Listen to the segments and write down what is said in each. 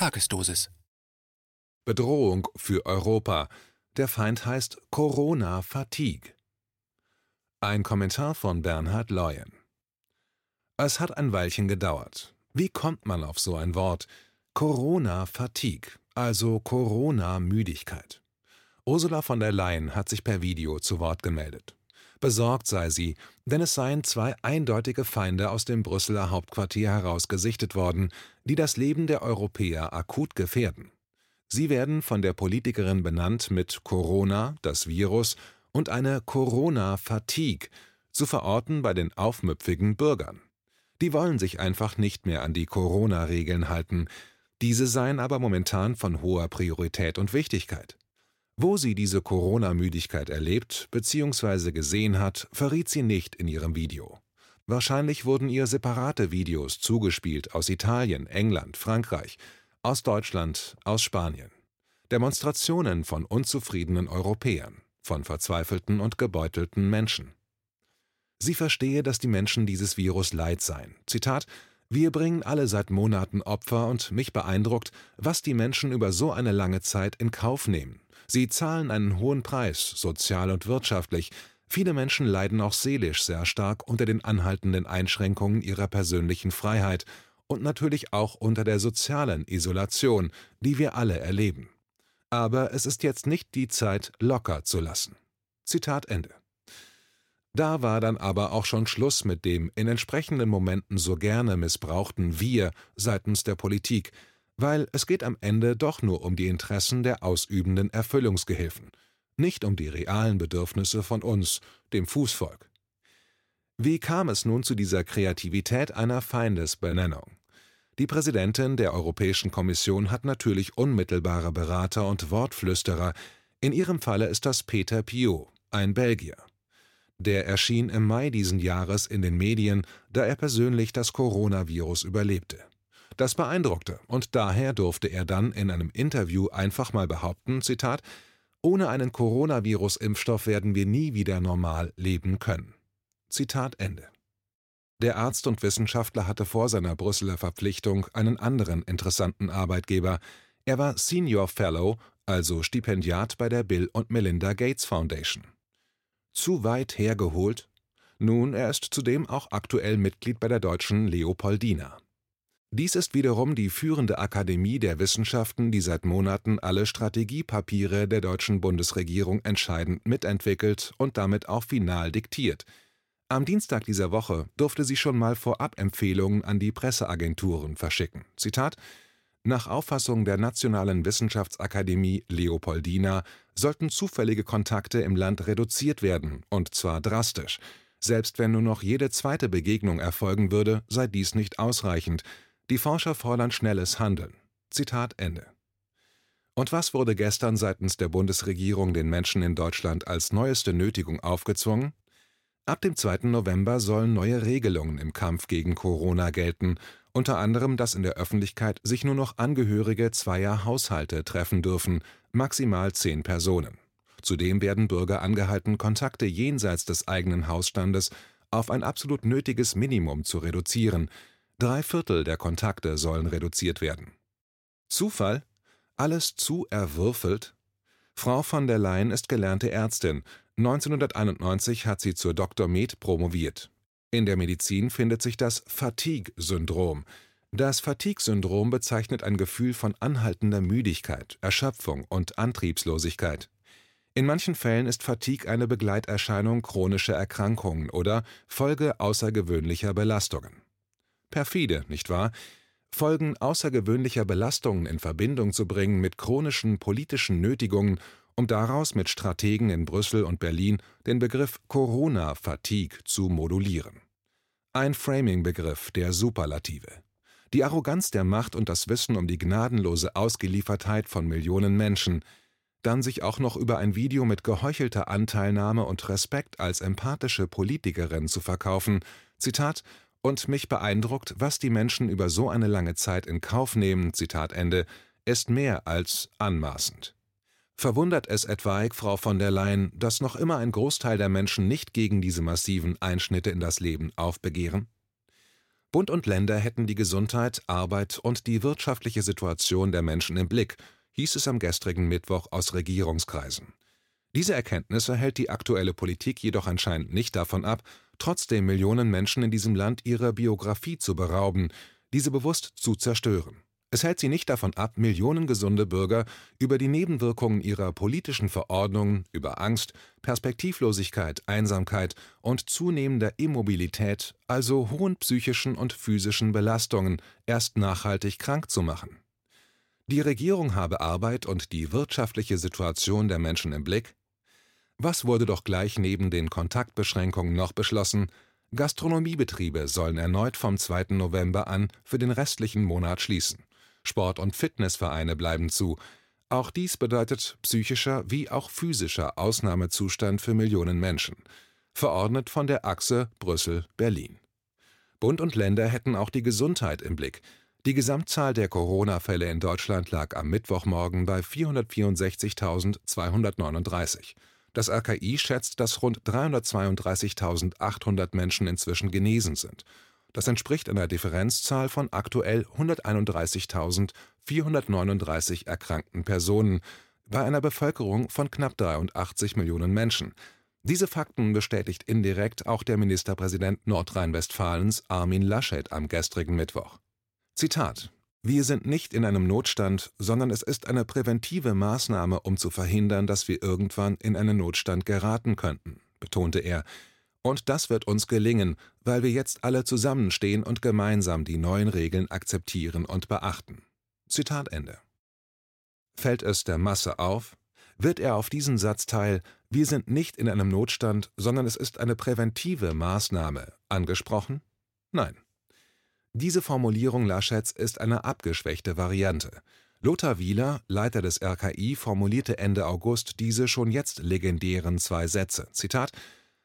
Tagesdosis. Bedrohung für Europa. Der Feind heißt Corona-Fatigue. Ein Kommentar von Bernhard Leuen. Es hat ein Weilchen gedauert. Wie kommt man auf so ein Wort? Corona-Fatigue, also Corona-Müdigkeit. Ursula von der Leyen hat sich per Video zu Wort gemeldet. Besorgt sei sie, denn es seien zwei eindeutige Feinde aus dem Brüsseler Hauptquartier heraus gesichtet worden, die das Leben der Europäer akut gefährden. Sie werden von der Politikerin benannt mit Corona, das Virus, und eine Corona-Fatigue, zu verorten bei den aufmüpfigen Bürgern. Die wollen sich einfach nicht mehr an die Corona-Regeln halten, diese seien aber momentan von hoher Priorität und Wichtigkeit. Wo sie diese Corona-Müdigkeit erlebt bzw. gesehen hat, verriet sie nicht in ihrem Video. Wahrscheinlich wurden ihr separate Videos zugespielt aus Italien, England, Frankreich, aus Deutschland, aus Spanien. Demonstrationen von unzufriedenen Europäern, von verzweifelten und gebeutelten Menschen. Sie verstehe, dass die Menschen dieses Virus leid seien. Zitat wir bringen alle seit Monaten Opfer und mich beeindruckt, was die Menschen über so eine lange Zeit in Kauf nehmen. Sie zahlen einen hohen Preis, sozial und wirtschaftlich. Viele Menschen leiden auch seelisch sehr stark unter den anhaltenden Einschränkungen ihrer persönlichen Freiheit und natürlich auch unter der sozialen Isolation, die wir alle erleben. Aber es ist jetzt nicht die Zeit, locker zu lassen. Zitat Ende. Da war dann aber auch schon Schluss mit dem in entsprechenden Momenten so gerne missbrauchten Wir seitens der Politik, weil es geht am Ende doch nur um die Interessen der ausübenden Erfüllungsgehilfen, nicht um die realen Bedürfnisse von uns, dem Fußvolk. Wie kam es nun zu dieser Kreativität einer Feindesbenennung? Die Präsidentin der Europäischen Kommission hat natürlich unmittelbare Berater und Wortflüsterer, in ihrem Falle ist das Peter Piot, ein Belgier. Der erschien im Mai diesen Jahres in den Medien, da er persönlich das Coronavirus überlebte. Das beeindruckte, und daher durfte er dann in einem Interview einfach mal behaupten, Zitat, ohne einen Coronavirus-Impfstoff werden wir nie wieder normal leben können. Zitat Ende. Der Arzt und Wissenschaftler hatte vor seiner Brüsseler Verpflichtung einen anderen interessanten Arbeitgeber. Er war Senior Fellow, also Stipendiat bei der Bill und Melinda Gates Foundation. Zu weit hergeholt? Nun, er ist zudem auch aktuell Mitglied bei der deutschen Leopoldina. Dies ist wiederum die führende Akademie der Wissenschaften, die seit Monaten alle Strategiepapiere der deutschen Bundesregierung entscheidend mitentwickelt und damit auch final diktiert. Am Dienstag dieser Woche durfte sie schon mal Vorab-Empfehlungen an die Presseagenturen verschicken. Zitat Nach Auffassung der Nationalen Wissenschaftsakademie Leopoldina sollten zufällige Kontakte im Land reduziert werden, und zwar drastisch. Selbst wenn nur noch jede zweite Begegnung erfolgen würde, sei dies nicht ausreichend, die Forscher fordern schnelles Handeln. Zitat Ende. Und was wurde gestern seitens der Bundesregierung den Menschen in Deutschland als neueste Nötigung aufgezwungen? Ab dem 2. November sollen neue Regelungen im Kampf gegen Corona gelten, unter anderem, dass in der Öffentlichkeit sich nur noch Angehörige zweier Haushalte treffen dürfen, maximal zehn Personen. Zudem werden Bürger angehalten, Kontakte jenseits des eigenen Hausstandes auf ein absolut nötiges Minimum zu reduzieren, Drei Viertel der Kontakte sollen reduziert werden. Zufall? Alles zu erwürfelt? Frau von der Leyen ist gelernte Ärztin. 1991 hat sie zur Dr. Med promoviert. In der Medizin findet sich das Fatigue-Syndrom. Das Fatigue-Syndrom bezeichnet ein Gefühl von anhaltender Müdigkeit, Erschöpfung und Antriebslosigkeit. In manchen Fällen ist Fatigue eine Begleiterscheinung chronischer Erkrankungen oder Folge außergewöhnlicher Belastungen. Perfide, nicht wahr? Folgen außergewöhnlicher Belastungen in Verbindung zu bringen mit chronischen politischen Nötigungen, um daraus mit Strategen in Brüssel und Berlin den Begriff Corona-Fatigue zu modulieren. Ein Framing-Begriff der Superlative. Die Arroganz der Macht und das Wissen um die gnadenlose Ausgeliefertheit von Millionen Menschen, dann sich auch noch über ein Video mit geheuchelter Anteilnahme und Respekt als empathische Politikerin zu verkaufen, Zitat, und mich beeindruckt, was die Menschen über so eine lange Zeit in Kauf nehmen, Zitat Ende, ist mehr als anmaßend. Verwundert es etwaig Frau von der Leyen, dass noch immer ein Großteil der Menschen nicht gegen diese massiven Einschnitte in das Leben aufbegehren? Bund und Länder hätten die Gesundheit, Arbeit und die wirtschaftliche Situation der Menschen im Blick, hieß es am gestrigen Mittwoch aus Regierungskreisen. Diese Erkenntnisse hält die aktuelle Politik jedoch anscheinend nicht davon ab, trotzdem Millionen Menschen in diesem Land ihrer Biografie zu berauben, diese bewusst zu zerstören. Es hält sie nicht davon ab, Millionen gesunde Bürger über die Nebenwirkungen ihrer politischen Verordnungen, über Angst, Perspektivlosigkeit, Einsamkeit und zunehmender Immobilität, also hohen psychischen und physischen Belastungen, erst nachhaltig krank zu machen. Die Regierung habe Arbeit und die wirtschaftliche Situation der Menschen im Blick. Was wurde doch gleich neben den Kontaktbeschränkungen noch beschlossen? Gastronomiebetriebe sollen erneut vom 2. November an für den restlichen Monat schließen. Sport- und Fitnessvereine bleiben zu. Auch dies bedeutet psychischer wie auch physischer Ausnahmezustand für Millionen Menschen. Verordnet von der Achse Brüssel-Berlin. Bund und Länder hätten auch die Gesundheit im Blick. Die Gesamtzahl der Corona-Fälle in Deutschland lag am Mittwochmorgen bei 464.239. Das RKI schätzt, dass rund 332.800 Menschen inzwischen genesen sind. Das entspricht einer Differenzzahl von aktuell 131.439 erkrankten Personen bei einer Bevölkerung von knapp 83 Millionen Menschen. Diese Fakten bestätigt indirekt auch der Ministerpräsident Nordrhein-Westfalens Armin Laschet am gestrigen Mittwoch. Zitat wir sind nicht in einem Notstand, sondern es ist eine präventive Maßnahme, um zu verhindern, dass wir irgendwann in einen Notstand geraten könnten, betonte er und das wird uns gelingen, weil wir jetzt alle zusammenstehen und gemeinsam die neuen Regeln akzeptieren und beachten. Zitat Ende. Fällt es der Masse auf? Wird er auf diesen Satzteil Wir sind nicht in einem Notstand, sondern es ist eine präventive Maßnahme angesprochen? Nein. Diese Formulierung Laschets ist eine abgeschwächte Variante. Lothar Wieler, Leiter des RKI, formulierte Ende August diese schon jetzt legendären zwei Sätze. Zitat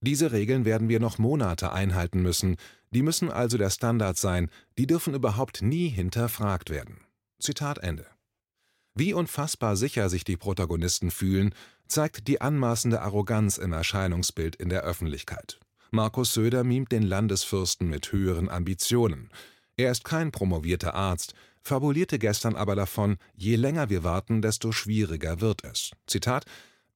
diese Regeln werden wir noch Monate einhalten müssen, die müssen also der Standard sein, die dürfen überhaupt nie hinterfragt werden. Zitat Ende. Wie unfassbar sicher sich die Protagonisten fühlen, zeigt die anmaßende Arroganz im Erscheinungsbild in der Öffentlichkeit. Markus Söder mimt den Landesfürsten mit höheren Ambitionen. Er ist kein promovierter Arzt, fabulierte gestern aber davon, je länger wir warten, desto schwieriger wird es. Zitat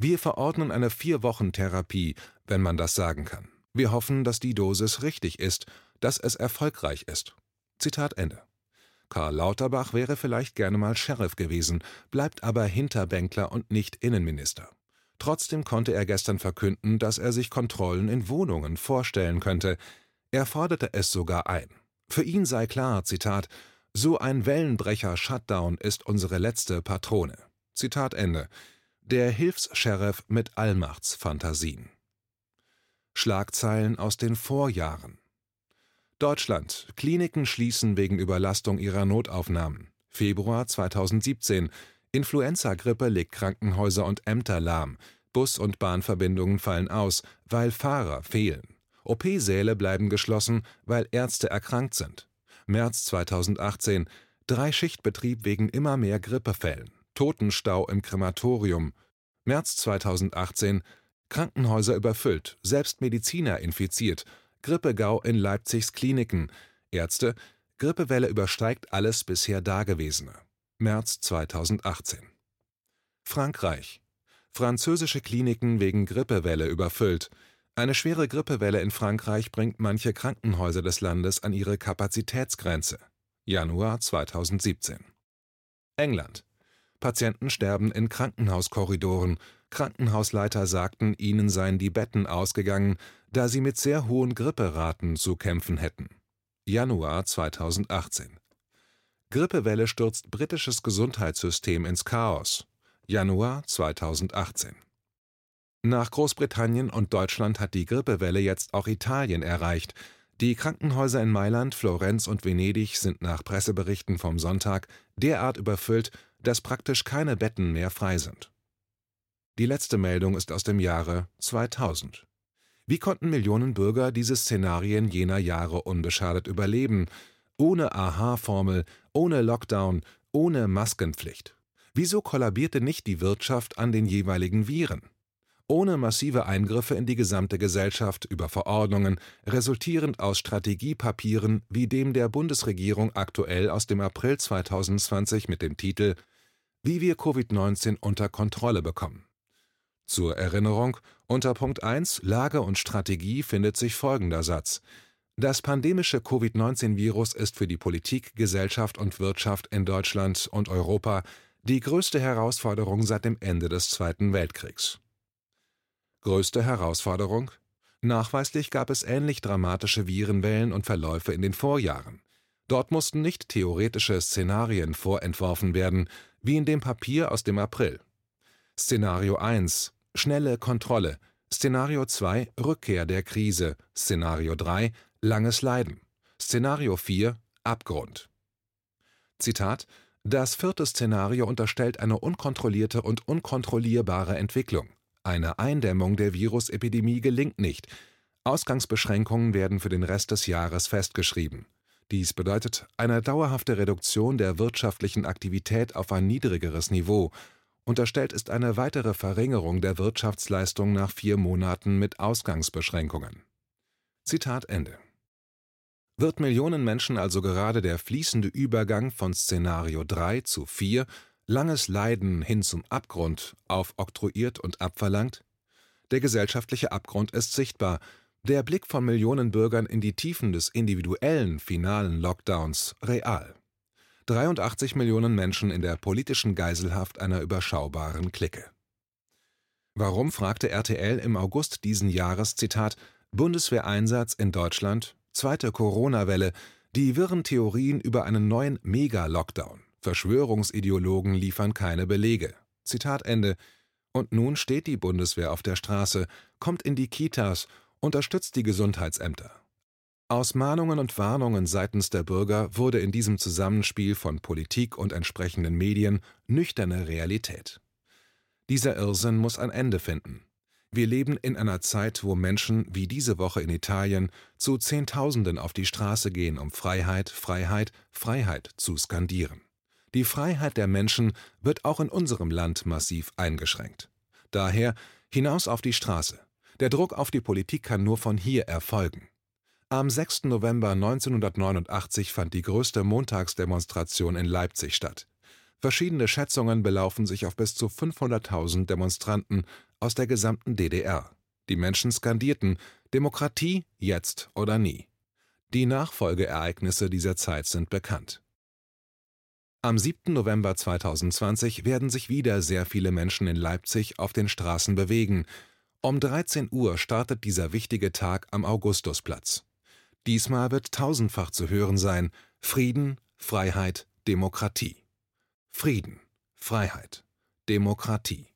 wir verordnen eine Vier-Wochen-Therapie, wenn man das sagen kann. Wir hoffen, dass die Dosis richtig ist, dass es erfolgreich ist. Zitat Ende. Karl Lauterbach wäre vielleicht gerne mal Sheriff gewesen, bleibt aber Hinterbänkler und nicht Innenminister. Trotzdem konnte er gestern verkünden, dass er sich Kontrollen in Wohnungen vorstellen könnte. Er forderte es sogar ein. Für ihn sei klar, Zitat, so ein Wellenbrecher-Shutdown ist unsere letzte Patrone. Zitat Ende. Der Hilfs-Sheriff mit Allmachtsfantasien. Schlagzeilen aus den Vorjahren. Deutschland: Kliniken schließen wegen Überlastung ihrer Notaufnahmen. Februar 2017: Influenza-Grippe legt Krankenhäuser und Ämter lahm. Bus- und Bahnverbindungen fallen aus, weil Fahrer fehlen. OP-Säle bleiben geschlossen, weil Ärzte erkrankt sind. März 2018: Drei-Schichtbetrieb wegen immer mehr Grippefällen. Totenstau im Krematorium. März 2018 Krankenhäuser überfüllt, selbst Mediziner infiziert, Grippegau in Leipzigs Kliniken. Ärzte: Grippewelle übersteigt alles bisher Dagewesene. März 2018 Frankreich: Französische Kliniken wegen Grippewelle überfüllt. Eine schwere Grippewelle in Frankreich bringt manche Krankenhäuser des Landes an ihre Kapazitätsgrenze. Januar 2017 England Patienten sterben in Krankenhauskorridoren, Krankenhausleiter sagten, ihnen seien die Betten ausgegangen, da sie mit sehr hohen Gripperaten zu kämpfen hätten. Januar 2018 Grippewelle stürzt britisches Gesundheitssystem ins Chaos. Januar 2018 Nach Großbritannien und Deutschland hat die Grippewelle jetzt auch Italien erreicht. Die Krankenhäuser in Mailand, Florenz und Venedig sind nach Presseberichten vom Sonntag derart überfüllt, dass praktisch keine Betten mehr frei sind. Die letzte Meldung ist aus dem Jahre 2000. Wie konnten Millionen Bürger diese Szenarien jener Jahre unbeschadet überleben? Ohne Aha-Formel, ohne Lockdown, ohne Maskenpflicht. Wieso kollabierte nicht die Wirtschaft an den jeweiligen Viren? ohne massive Eingriffe in die gesamte Gesellschaft über Verordnungen, resultierend aus Strategiepapieren wie dem der Bundesregierung aktuell aus dem April 2020 mit dem Titel Wie wir Covid-19 unter Kontrolle bekommen. Zur Erinnerung, unter Punkt 1 Lage und Strategie findet sich folgender Satz das pandemische Covid-19-Virus ist für die Politik, Gesellschaft und Wirtschaft in Deutschland und Europa die größte Herausforderung seit dem Ende des Zweiten Weltkriegs. Größte Herausforderung? Nachweislich gab es ähnlich dramatische Virenwellen und Verläufe in den Vorjahren. Dort mussten nicht theoretische Szenarien vorentworfen werden, wie in dem Papier aus dem April. Szenario 1 Schnelle Kontrolle, Szenario 2 Rückkehr der Krise, Szenario 3 Langes Leiden. Szenario 4 Abgrund. Zitat Das vierte Szenario unterstellt eine unkontrollierte und unkontrollierbare Entwicklung. Eine Eindämmung der Virusepidemie gelingt nicht. Ausgangsbeschränkungen werden für den Rest des Jahres festgeschrieben. Dies bedeutet eine dauerhafte Reduktion der wirtschaftlichen Aktivität auf ein niedrigeres Niveau. Unterstellt ist eine weitere Verringerung der Wirtschaftsleistung nach vier Monaten mit Ausgangsbeschränkungen. Zitat Ende wird Millionen Menschen also gerade der fließende Übergang von Szenario 3 zu 4, langes Leiden hin zum Abgrund, aufoktroyiert und abverlangt? Der gesellschaftliche Abgrund ist sichtbar, der Blick von Millionen Bürgern in die Tiefen des individuellen finalen Lockdowns real. 83 Millionen Menschen in der politischen Geiselhaft einer überschaubaren Clique. Warum fragte RTL im August diesen Jahres Zitat Bundeswehreinsatz in Deutschland Zweite Corona-Welle, die wirren Theorien über einen neuen Mega-Lockdown. Verschwörungsideologen liefern keine Belege. Zitat Ende. Und nun steht die Bundeswehr auf der Straße, kommt in die Kitas, unterstützt die Gesundheitsämter. Aus Mahnungen und Warnungen seitens der Bürger wurde in diesem Zusammenspiel von Politik und entsprechenden Medien nüchterne Realität. Dieser Irrsinn muss ein Ende finden. Wir leben in einer Zeit, wo Menschen, wie diese Woche in Italien, zu Zehntausenden auf die Straße gehen, um Freiheit, Freiheit, Freiheit zu skandieren. Die Freiheit der Menschen wird auch in unserem Land massiv eingeschränkt. Daher hinaus auf die Straße. Der Druck auf die Politik kann nur von hier erfolgen. Am 6. November 1989 fand die größte Montagsdemonstration in Leipzig statt. Verschiedene Schätzungen belaufen sich auf bis zu 500.000 Demonstranten aus der gesamten DDR. Die Menschen skandierten Demokratie jetzt oder nie. Die Nachfolgeereignisse dieser Zeit sind bekannt. Am 7. November 2020 werden sich wieder sehr viele Menschen in Leipzig auf den Straßen bewegen. Um 13 Uhr startet dieser wichtige Tag am Augustusplatz. Diesmal wird tausendfach zu hören sein Frieden, Freiheit, Demokratie. Frieden, Freiheit, Demokratie.